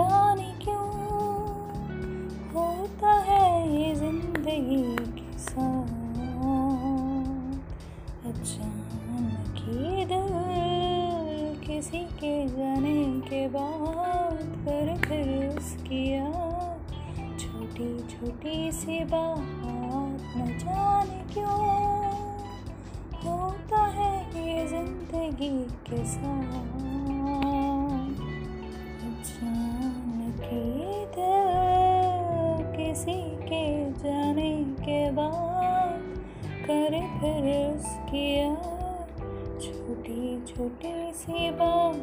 जाने क्यों होता है ये ज़िंदगी के साथ? अचानक किसी के जाने के बाद पर फिर उसकी याद छोटी छोटी सी बात न जाने क्यों होता है ये ज़िंदगी के साथ? किसी के जाने के बाद कर फिर उसकी छोटी छोटी सी बात